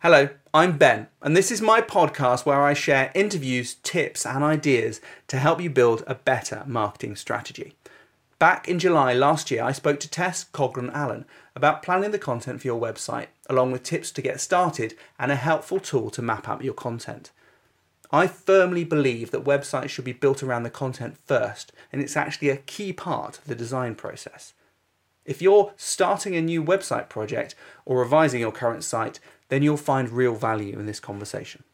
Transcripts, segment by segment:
Hello, I'm Ben, and this is my podcast where I share interviews, tips, and ideas to help you build a better marketing strategy. Back in July last year, I spoke to Tess Cogran Allen about planning the content for your website, along with tips to get started and a helpful tool to map out your content. I firmly believe that websites should be built around the content first, and it's actually a key part of the design process. If you're starting a new website project or revising your current site, then you'll find real value in this conversation.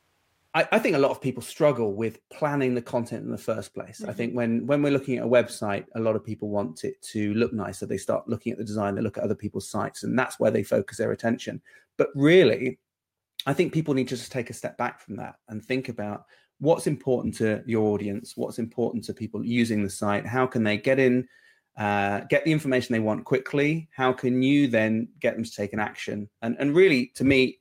I, I think a lot of people struggle with planning the content in the first place. Mm-hmm. I think when when we're looking at a website, a lot of people want it to look nice, so they start looking at the design, they look at other people's sites, and that's where they focus their attention. But really, I think people need to just take a step back from that and think about what's important to your audience, what's important to people using the site, how can they get in uh, get the information they want quickly. How can you then get them to take an action? And, and really, to me,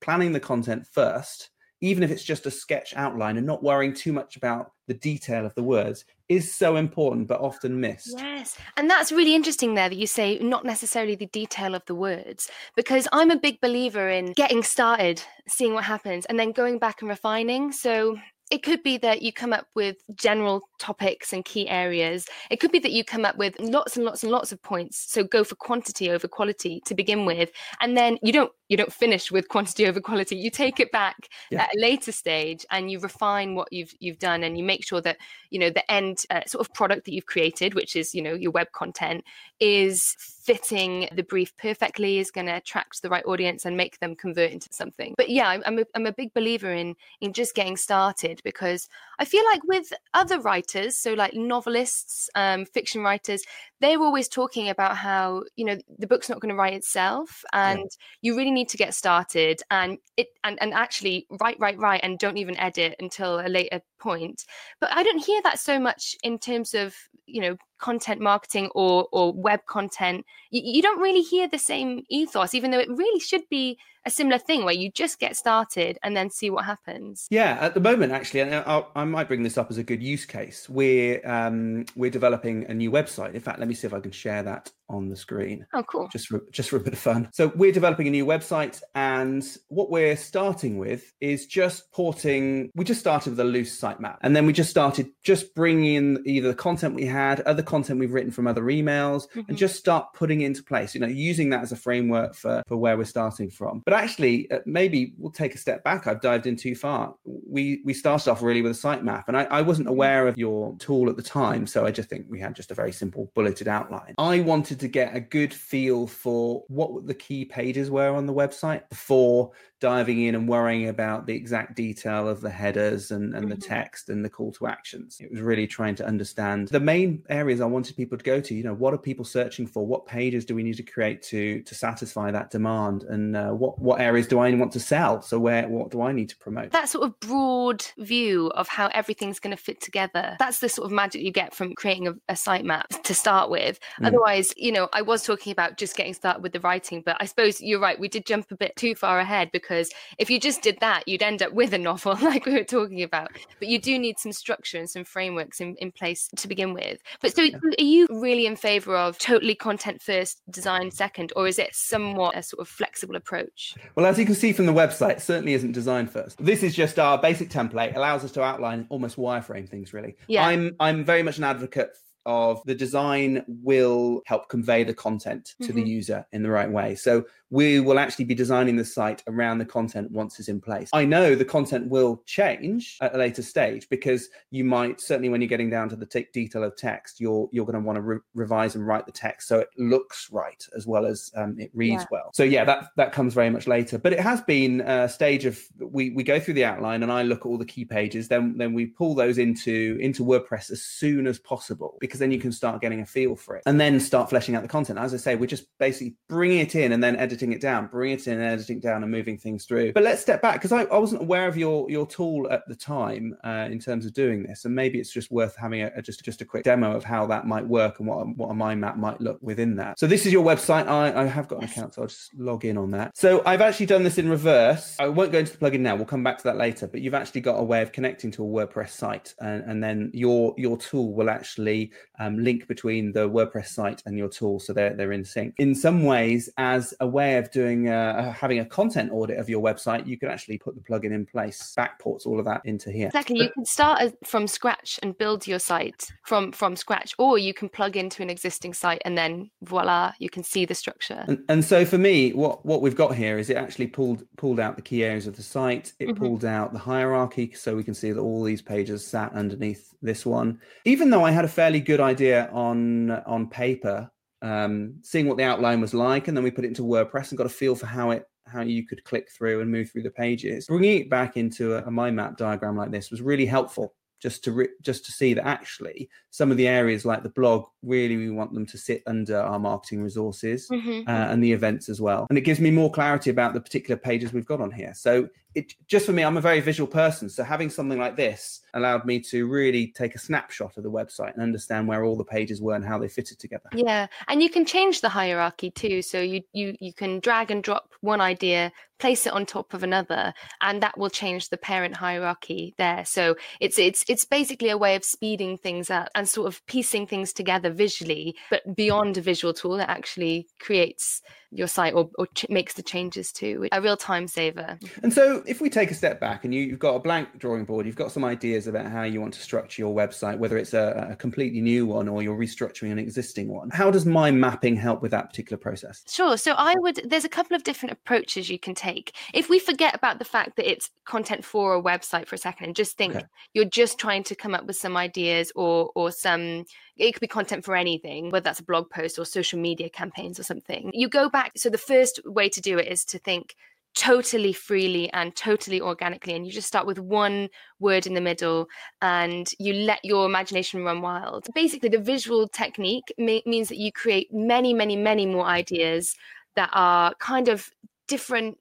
planning the content first, even if it's just a sketch outline and not worrying too much about the detail of the words, is so important, but often missed. Yes. And that's really interesting there that you say not necessarily the detail of the words, because I'm a big believer in getting started, seeing what happens, and then going back and refining. So it could be that you come up with general topics and key areas. It could be that you come up with lots and lots and lots of points. So go for quantity over quality to begin with, and then you don't you don't finish with quantity over quality. You take it back yeah. at a later stage and you refine what you've you've done, and you make sure that you know the end uh, sort of product that you've created, which is you know your web content, is fitting the brief perfectly, is going to attract the right audience and make them convert into something. But yeah, I'm a, I'm a big believer in in just getting started because I feel like with other writers, so like novelists, um, fiction writers, they're always talking about how you know the book's not going to write itself, and yeah. you really need to get started and it and, and actually write, write, write, and don't even edit until a later point. But I don't hear that so much in terms of you know content marketing or or web content. You, you don't really hear the same ethos, even though it really should be a similar thing where you just get started and then see what happens. Yeah, at the moment, actually, and i i might bring this up as a good use case. We're um, we're developing a new website. In fact, let me see if I can share that on the screen. Oh, cool! Just for just for a bit of fun. So we're developing a new website, and what we're starting with is just porting. We just started with a loose sitemap, and then we just started just bringing in either the content we had, other content we've written from other emails, mm-hmm. and just start putting into place. You know, using that as a framework for for where we're starting from. But actually, uh, maybe we'll take a step back. I've dived in too far. We we started off really with a sitemap, and I, I wasn't mm-hmm. aware of your tool at the time, so I just think we had just a very simple bulleted outline. I wanted to get a good feel for what the key pages were on the website before diving in and worrying about the exact detail of the headers and, and mm-hmm. the text and the call to actions. It was really trying to understand the main areas I wanted people to go to. You know, what are people searching for? What pages do we need to create to to satisfy that demand? And uh, what what areas do I want to sell? So where what do I need to promote? That sort of broad view of how everything's going to fit together. That's the sort of magic you get from creating a, a sitemap to start with. Mm. Otherwise, you know, I was talking about just getting started with the writing, but I suppose you're right. We did jump a bit too far ahead because because if you just did that, you'd end up with a novel like we were talking about. But you do need some structure and some frameworks in, in place to begin with. But so yeah. are you really in favor of totally content first, design second, or is it somewhat a sort of flexible approach? Well, as you can see from the website, certainly isn't design first. This is just our basic template, allows us to outline almost wireframe things really. Yeah. I'm I'm very much an advocate of the design will help convey the content to mm-hmm. the user in the right way. So we will actually be designing the site around the content once it's in place. I know the content will change at a later stage because you might certainly when you're getting down to the t- detail of text, you're you're going to want to re- revise and write the text so it looks right as well as um, it reads yeah. well. So yeah, that that comes very much later. But it has been a stage of we we go through the outline and I look at all the key pages, then then we pull those into into WordPress as soon as possible because then you can start getting a feel for it and then start fleshing out the content. As I say, we're just basically bringing it in and then editing it down, bringing it in and editing it down and moving things through. But let's step back because I, I, wasn't aware of your your tool at the time uh, in terms of doing this, and maybe it's just worth having a, a, just just a quick demo of how that might work and what a, what a mind map might look within that. So this is your website. I, I have got an account, so I'll just log in on that. So I've actually done this in reverse. I won't go into the plugin now. We'll come back to that later. But you've actually got a way of connecting to a WordPress site, and, and then your your tool will actually um, link between the WordPress site and your tool, so they're they're in sync. In some ways, as a way of doing uh, having a content audit of your website, you could actually put the plugin in place, backports all of that into here. Exactly, but, you can start from scratch and build your site from from scratch, or you can plug into an existing site and then voila, you can see the structure. And, and so for me, what what we've got here is it actually pulled pulled out the key areas of the site. It mm-hmm. pulled out the hierarchy, so we can see that all these pages sat underneath this one. Even though I had a fairly good idea on on paper, um, seeing what the outline was like, and then we put it into WordPress and got a feel for how it how you could click through and move through the pages. Bringing it back into a, a mind map diagram like this was really helpful just to re- just to see that actually some of the areas like the blog really we want them to sit under our marketing resources mm-hmm. uh, and the events as well and it gives me more clarity about the particular pages we've got on here so it just for me i'm a very visual person so having something like this allowed me to really take a snapshot of the website and understand where all the pages were and how they fitted together. Yeah and you can change the hierarchy too so you you you can drag and drop one idea place it on top of another and that will change the parent hierarchy there. So it's it's it's basically a way of speeding things up and sort of piecing things together visually but beyond a visual tool that actually creates your site or, or ch- makes the changes to a real time saver. And so, if we take a step back and you, have got a blank drawing board, you've got some ideas about how you want to structure your website, whether it's a, a completely new one or you're restructuring an existing one. How does mind mapping help with that particular process? Sure. So, I would, there's a couple of different approaches you can take. If we forget about the fact that it's content for a website for a second and just think okay. you're just trying to come up with some ideas or, or some it could be content for anything, whether that's a blog post or social media campaigns or something. You go back. So the first way to do it is to think totally freely and totally organically and you just start with one word in the middle and you let your imagination run wild basically the visual technique may- means that you create many many many more ideas that are kind of different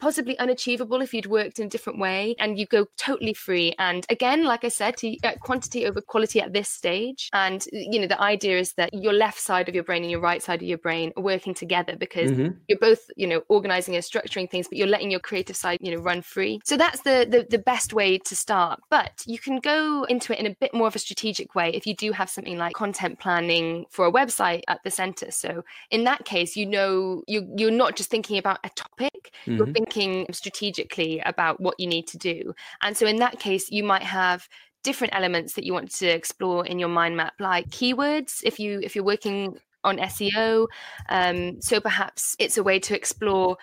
possibly unachievable if you'd worked in a different way and you go totally free. And again like i said to, uh, quantity over quality at this stage. And you know the idea is that your left side of your brain and your right side of your brain are working together because mm-hmm. you're both you know organizing and structuring things but you're letting your creative side you know run free. So that's the, the the best way to start. But you can go into it in a bit more of a strategic way if you do have something like content planning for a website at the center. So in that case you know you you're not just thinking about a topic mm-hmm. you're thinking strategically about what you need to do. And so in that case, you might have different elements that you want to explore in your mind map, like keywords. If you if you're working on SEO, um, so perhaps it's a way to explore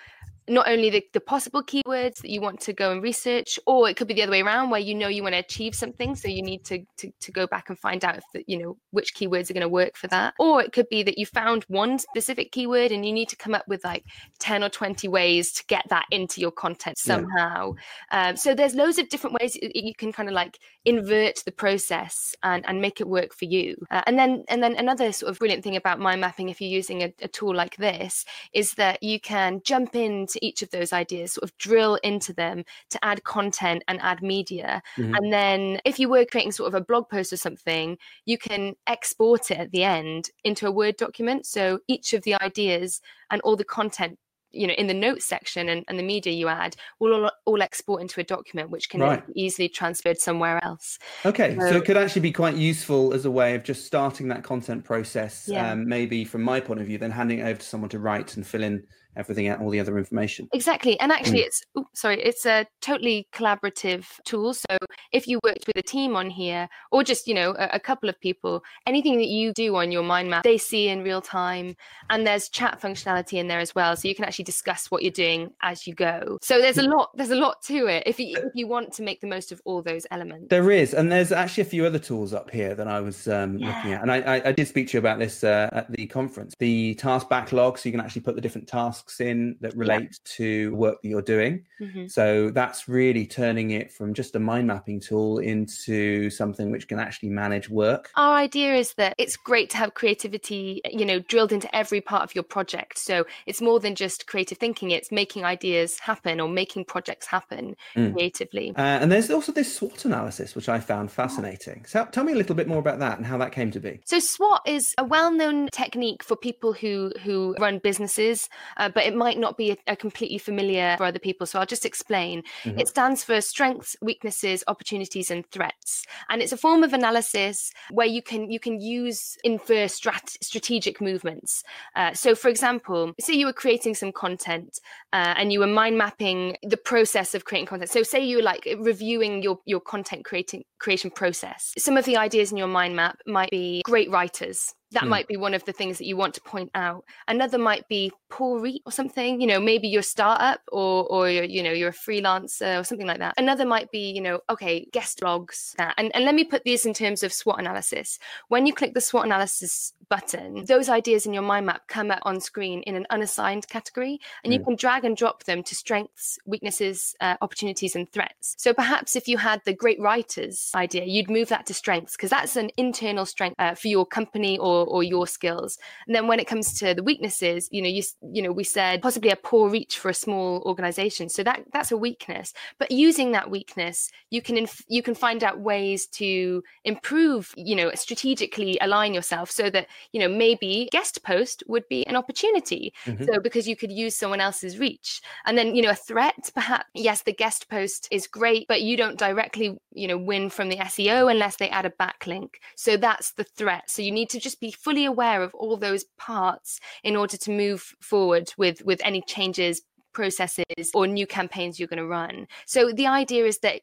not only the, the possible keywords that you want to go and research, or it could be the other way around where you know you want to achieve something. So you need to, to, to go back and find out if the, you know which keywords are going to work for that. Or it could be that you found one specific keyword and you need to come up with like 10 or 20 ways to get that into your content somehow. Yeah. Um, so there's loads of different ways you can kind of like invert the process and, and make it work for you. Uh, and then and then another sort of brilliant thing about mind mapping if you're using a, a tool like this is that you can jump into each of those ideas, sort of drill into them to add content and add media. Mm-hmm. And then if you were creating sort of a blog post or something, you can export it at the end into a Word document. So each of the ideas and all the content you know in the notes section and, and the media you add will all, all export into a document which can right. be easily transferred somewhere else okay so, so, it could actually be quite useful as a way of just starting that content process yeah. um, maybe from my point of view then handing it over to someone to write and fill in everything and all the other information. Exactly and actually mm. it's sorry it's a totally collaborative tool so if you worked with a team on here or just you know a, a, couple of people anything that you do on your mind map they see in real time and there's chat functionality in there as well so you can actually discuss what you're doing as you go. So there's a lot there's a lot to it if you, if you want to make the most of all those elements. There is and there's actually a few other tools up here that i was um, yeah. looking at and I, I, I, did speak to you about this uh, at the conference. The task backlog so you can actually put the different tasks tasks in that relate yeah. to work that you're doing. Mm-hmm. So that's really turning it from just a mind mapping tool into something which can actually manage work. Our idea is that it's great to have creativity, you know, drilled into every part of your project. So it's more than just creative thinking it's making ideas happen or making projects happen mm. creatively uh, and there's also this swot analysis which i found fascinating so tell me a little bit more about that and how that came to be so swot is a well-known technique for people who who run businesses uh, but it might not be a, a, completely familiar for other people so i'll just explain. Mm-hmm. it stands for strengths weaknesses opportunities and threats. And it's a form of analysis where you can you can use infer strat- strategic movements. Uh, so for example say you were creating some content uh, and you were mind mapping the process of creating content. So say you were like reviewing your your content creating creation process. Some of the ideas in your mind map might be great writers that might be one of the things that you want to point out. Another might be poor reach or something you know maybe your startup or or you're, you know you're a freelancer or something like that. Another might be you know okay guest blogs that. And, and let me put this in terms of swot analysis. When you click the swot analysis button those ideas in your mind map come up on screen in an unassigned category and mm. you can drag and drop them to strengths weaknesses uh, opportunities and threats so perhaps if you had the great writers idea you'd move that to strengths because that's an internal strength uh, for your company or or, your skills. And then when it comes to the weaknesses, you know, you you know, we said possibly a poor reach for a small organization. So that that's a weakness. But using that weakness, you can inf- you can find out ways to improve, you know, strategically align yourself so that, you know, maybe guest post would be an opportunity. Mm-hmm. So because you could use someone else's reach. And then, you know, a threat perhaps yes, the guest post is great, but you don't directly, you know, win from the SEO unless they add a backlink. So that's the threat. So you need to just be fully aware of all those parts in order to move forward with with any changes processes or new campaigns you're going to run so the idea is that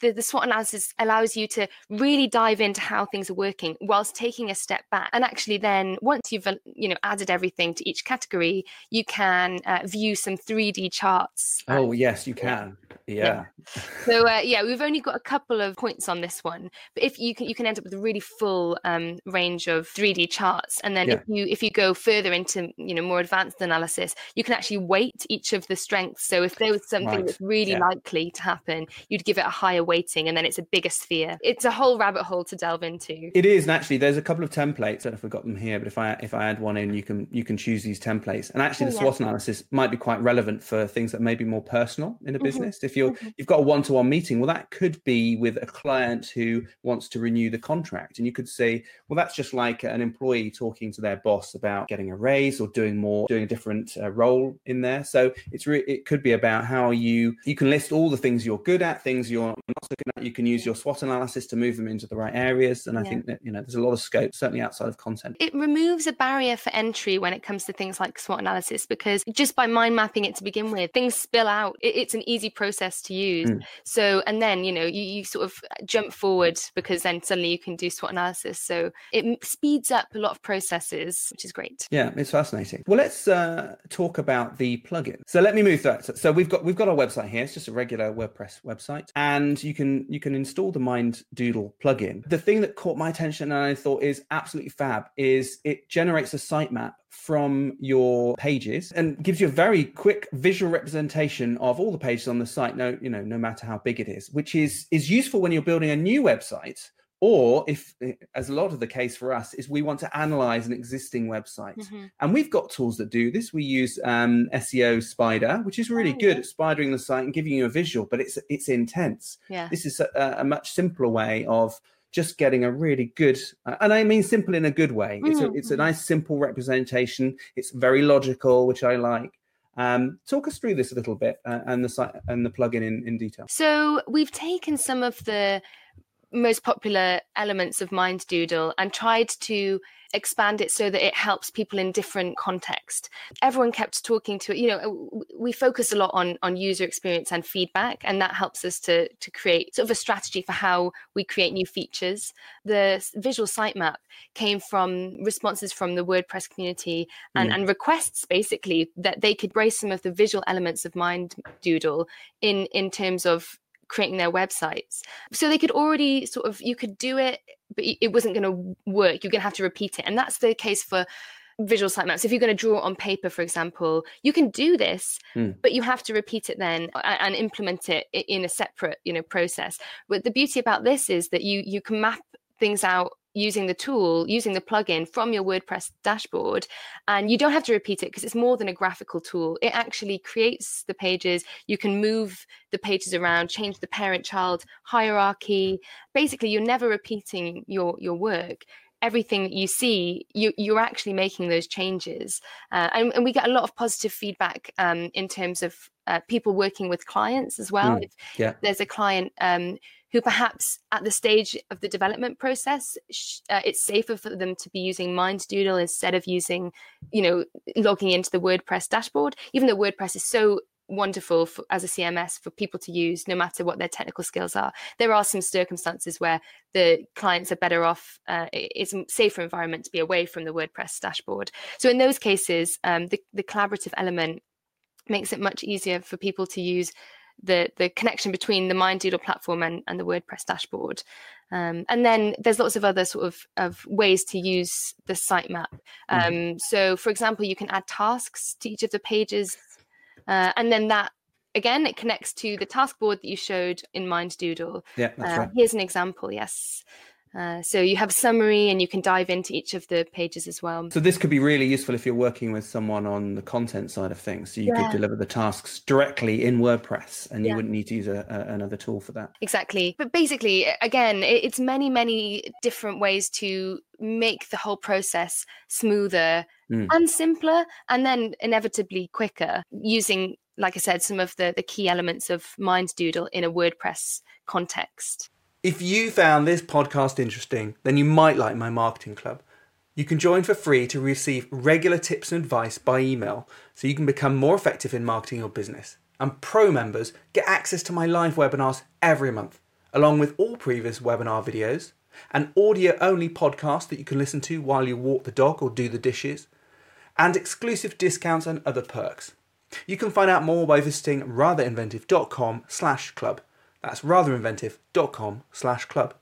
the, the SWOT analysis allows you to really dive into how things are working whilst taking a step back. And actually, then once you've uh, you know added everything to each category, you can uh, view some 3D charts. Oh yes, you can. Yeah. yeah. So uh, yeah, we've only got a couple of points on this one, but if you can, you can end up with a really full um, range of 3D charts. And then yeah. if you if you go further into you know more advanced analysis, you can actually weight each of the strengths. So if there was something right. that's really yeah. likely to happen, you'd give it a higher weighting and then it's a bigger sphere it's a whole rabbit hole to delve into it is and actually there's a couple of templates i don't know if we've got them here but if i if i add one in you can you can choose these templates and actually the oh, swot analysis might be quite relevant for things that may be more personal in a mm-hmm. business if you're mm-hmm. you've got a one-to-one meeting well that could be with a client who wants to renew the contract and you could say well that's just like an employee talking to their boss about getting a raise or doing more doing a different uh, role in there so it's re- it could be about how you you can list all the things you're good at things you're not looking at, you can use your SWOT analysis to move them into the right areas. And I yeah. think that, you know, there's a lot of scope, certainly outside of content. It removes a barrier for entry when it comes to things like SWOT analysis, because just by mind mapping it to begin with, things spill out. It, it's an easy process to use. Mm. So, and then, you know, you, you sort of jump forward because then suddenly you can do SWOT analysis. So it speeds up a lot of processes, which is great. Yeah, it's fascinating. Well, let's uh, talk about the plugin. So let me move that. So we've got, we've got our website here. It's just a regular WordPress website and you can, you can install the Mind Doodle plugin. The thing that caught my attention and I thought is absolutely fab is it generates a sitemap from your pages and gives you a very quick visual representation of all the pages on the site no you know no matter how big it is which is is useful when you're building a new website or if as a lot of the case for us is we want to analyze an existing website mm-hmm. and we've got tools that do this we use um, seo spider which is really oh, good yeah. at spidering the site and giving you a visual but it's it's intense yeah this is a, a much simpler way of just getting a really good uh, and i mean simple in a good way mm-hmm. it's a, it's a mm-hmm. nice simple representation it's very logical which i like um, talk us through this a little bit uh, and the site and the plugin in, in detail. So we've taken some of the most popular elements of Mind Doodle and tried to expand it so that it helps people in different context. Everyone kept talking to it. You know, we focus a lot on on user experience and feedback, and that helps us to to create sort of a strategy for how we create new features. The visual sitemap came from responses from the WordPress community and, mm. and requests basically that they could brace some of the visual elements of Mind Doodle in in terms of creating their websites. So they could already sort of, you could do it, but it wasn't going to work. You're going to have to repeat it. And that's the case for visual sitemaps. If you're going to draw it on paper, for example, you can do this, mm. but you have to repeat it then and, and, implement it in a separate, you know, process. But the beauty about this is that you you can map things out using the tool, using the plugin from your WordPress dashboard. And you don't have to repeat it because it's more than a graphical tool. It actually creates the pages. You can move the pages around, change the parent child hierarchy. Basically, you're never repeating your, your work everything that you see, you, you're actually making those changes. Uh, and, and, we get a lot of positive feedback um, in terms of uh, people working with clients as well. Mm, yeah. there's a client um, who perhaps at the stage of the development process, uh, it's safer for them to be using MindDoodle instead of using, you know, logging into the WordPress dashboard, even though WordPress is so wonderful for, as a CMS for people to use no matter what their technical skills are. There are some circumstances where the clients are better off, uh, it's a safer environment to be away from the WordPress dashboard. So in those cases, um, the, the collaborative element makes it much easier for people to use the the connection between the MindDoodle platform and, and the WordPress dashboard. Um, and then there's lots of other sort of, of ways to use the sitemap. Mm-hmm. Um, mm-hmm. So, for example, you can add tasks to each of the pages, uh, and then that again it connects to the task board that you showed in MindDoodle. Yeah, that's uh, right. Here's an example. Yes. Uh, so you have a summary and you can dive into each of the pages as well. So this could be really useful if you're working with someone on the content side of things. So you yeah. could deliver the tasks directly in WordPress and you yeah. wouldn't need to use a, a, another tool for that. Exactly. But basically, again, it's many, many different ways to make the whole process smoother mm. and simpler and then inevitably quicker using like I said, some of the, the key elements of MindDoodle in a WordPress context. If you found this podcast interesting, then you might like my marketing club. You can join for free to receive regular tips and advice by email so you can become more effective in marketing your business. And pro members get access to my live webinars every month, along with all previous webinar videos, an audio only podcast that you can listen to while you walk the dog or do the dishes, and exclusive discounts and other perks. You can find out more by visiting ratherinventive.com slash club. That's ratherinventive.com slash club.